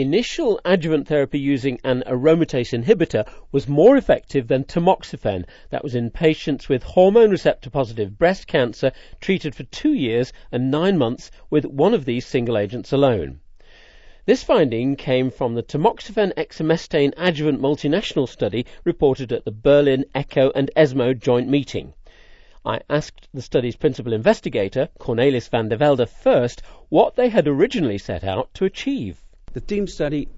initial adjuvant therapy using an aromatase inhibitor was more effective than tamoxifen. That was in patients with hormone receptor positive breast cancer treated for two years and nine months with one of these single agents alone. This finding came from the tamoxifen exemestane adjuvant multinational study reported at the Berlin ECCO and ESMO joint meeting. I asked the study's principal investigator, Cornelis van der Velde, first what they had originally set out to achieve. The team study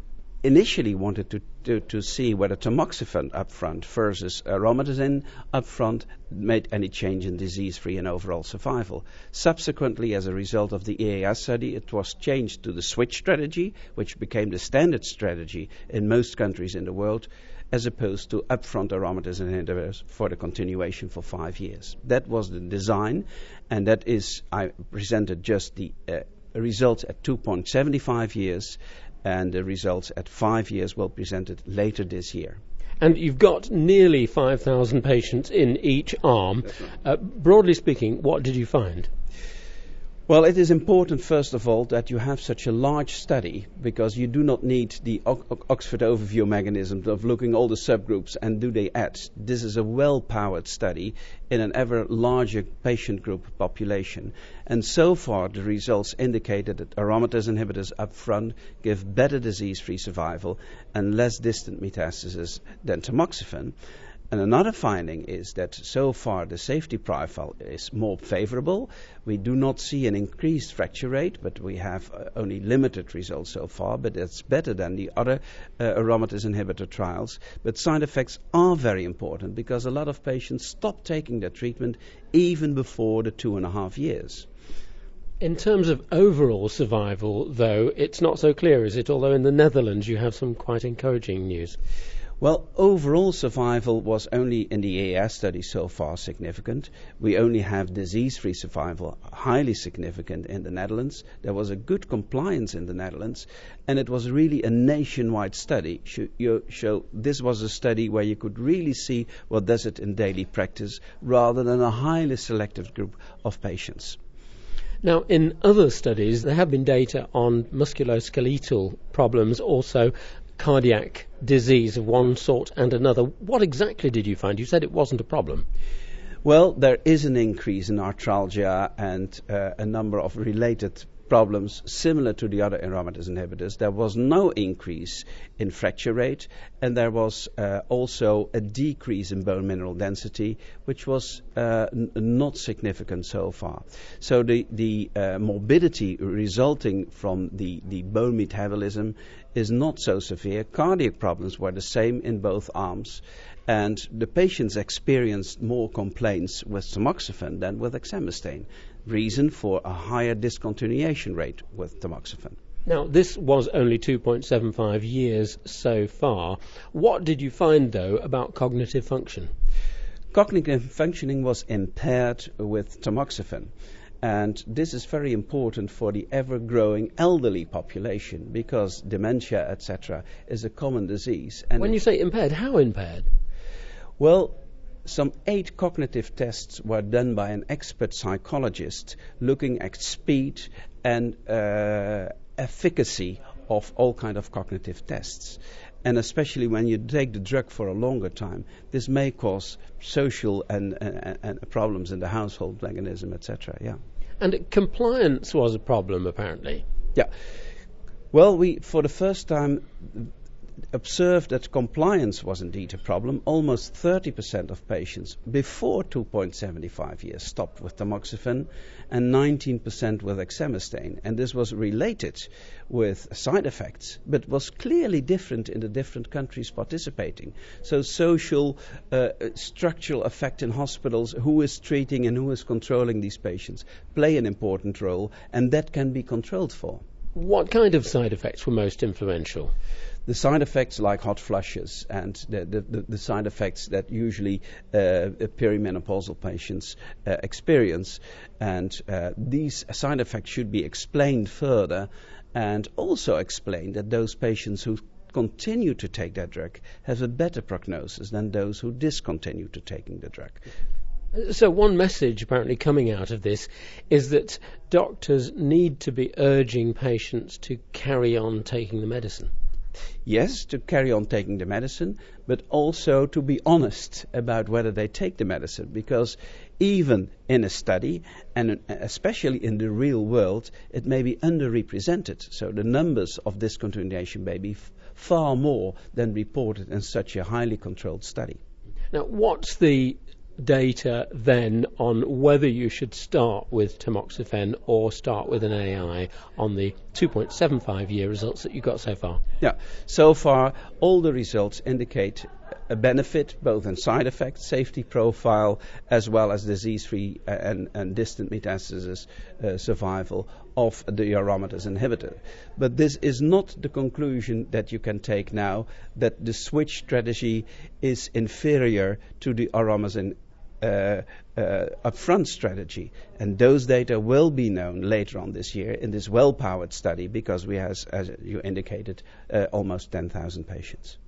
initially wanted to, to, to see whether tamoxifen upfront versus aromatase upfront made any change in disease-free and overall survival. Subsequently, as a result of the IES study, it was changed to the switch strategy, which became the standard strategy in most countries in the world, as opposed to upfront aromatase inhibitors for the continuation for five years. That was the design, and that is, I presented just the uh, results at 2.75 years, and the results at five years will be presented later this year. And you've got nearly 5,000 patients in each arm. Uh, broadly speaking, what did you find? Well, it is important, first of all, that you have such a large study because you do not need the o- Oxford overview mechanism of looking all the subgroups and do they add. This is a well-powered study in an ever larger patient group population. And so far, the results indicated that aromatase inhibitors up front give better disease-free survival and less distant metastasis than tamoxifen. And another finding is that so far the safety profile is more favorable. We do not see an increased fracture rate, but we have uh, only limited results so far, but that's better than the other uh, aromatase inhibitor trials. But side effects are very important because a lot of patients stop taking their treatment even before the two and a half years. In terms of overall survival, though, it's not so clear, is it? Although in the Netherlands you have some quite encouraging news. Well, overall survival was only in the IES study so far significant. We only have disease-free survival highly significant in the Netherlands. There was a good compliance in the Netherlands, and it was really a nationwide study. So this was a study where you could really see what does it in daily practice, rather than a highly selected group of patients. Now, in other studies, there have been data on musculoskeletal problems also cardiac disease of one sort and another. What exactly did you find? You said it wasn't a problem. Well, there is an increase in arthralgia and uh, a number of related problems similar to the other aromatase inhibitors. There was no increase in fracture rate, and there was uh, also a decrease in bone mineral density, which was uh, n- not significant so far. So the, the uh, morbidity resulting from the, the bone metabolism is not so severe. Cardiac problems were the same in both arms, and the patients experienced more complaints with tamoxifen than with exemestane reason for a higher discontinuation rate with tamoxifen. Now, this was only 2.75 years so far. What did you find, though, about cognitive function? Cognitive functioning was impaired with tamoxifen. And this is very important for the ever growing elderly population because dementia, etc., is a common disease. And when you say impaired, how impaired? Well, some eight cognitive tests were done by an expert psychologist looking at speed and uh, efficacy of all kind of cognitive tests and especially when you take the drug for a longer time, this may cause social and, and, and problems in the household mechanism, etc. Yeah. And compliance was a problem, apparently. Yeah. Well, we for the first time observed that compliance was indeed a problem. Almost 30% of patients before 2.75 years stopped with tamoxifen and 19% with exemestane. And this was related with side effects, but was clearly different in the different countries participating. So social, uh, structural effect in hospitals, who is treating and who is controlling these patients, play an important role, and that can be controlled for. What kind of side effects were most influential? The side effects like hot flushes and the, the, the side effects that usually uh, perimenopausal patients uh, experience. And uh, these side effects should be explained further and also explain that those patients who continue to take that drug have a better prognosis than those who discontinue to taking the drug. So, one message apparently coming out of this is that doctors need to be urging patients to carry on taking the medicine. Yes, to carry on taking the medicine, but also to be honest about whether they take the medicine. Because even in a study, and especially in the real world, it may be underrepresented. So the numbers of discontinuation may be f- far more than reported in such a highly controlled study. Now, what's the data then on whether you should start with tamoxifen or start with an AI on the 2.75 year results that you got so far? Yeah, so far all the results indicate a benefit both in side effects, safety profile, as well as disease-free and, and distant metastasis uh, survival of the aromatase inhibitor. But this is not the conclusion that you can take now that the switch strategy is inferior to the aromatase uh, uh, upfront strategy. And those data will be known later on this year in this well-powered study because we have, as you indicated, uh, almost 10,000 patients.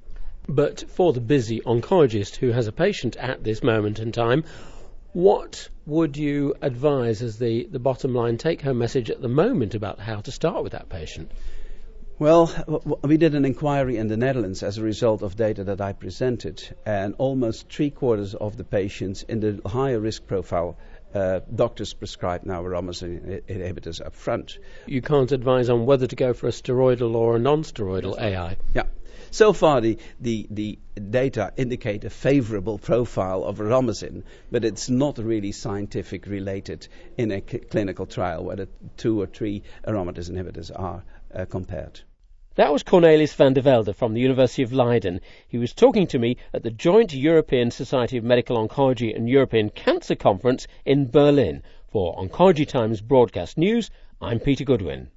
But for the busy oncologist who has a patient at this moment in time, what would you advise as the, the bottom line take home message at the moment about how to start with that patient? Well, we did an inquiry in the Netherlands as a result of data that I presented, and almost three quarters of the patients in the higher risk profile uh, doctors prescribe now aromatase inhibitors up front. You can't advise on whether to go for a steroidal or a non-steroidal AI. Yeah. So far, the, the, the data indicate a favorable profile of aromatase, but it's not really scientific related in a clinical trial whether two or three aromatase inhibitors are uh, compared. That was Cornelis van der Velde from the University of Leiden. He was talking to me at the joint European Society of Medical Oncology and European Cancer Conference in Berlin. For Oncology Times Broadcast News, I'm Peter Goodwin.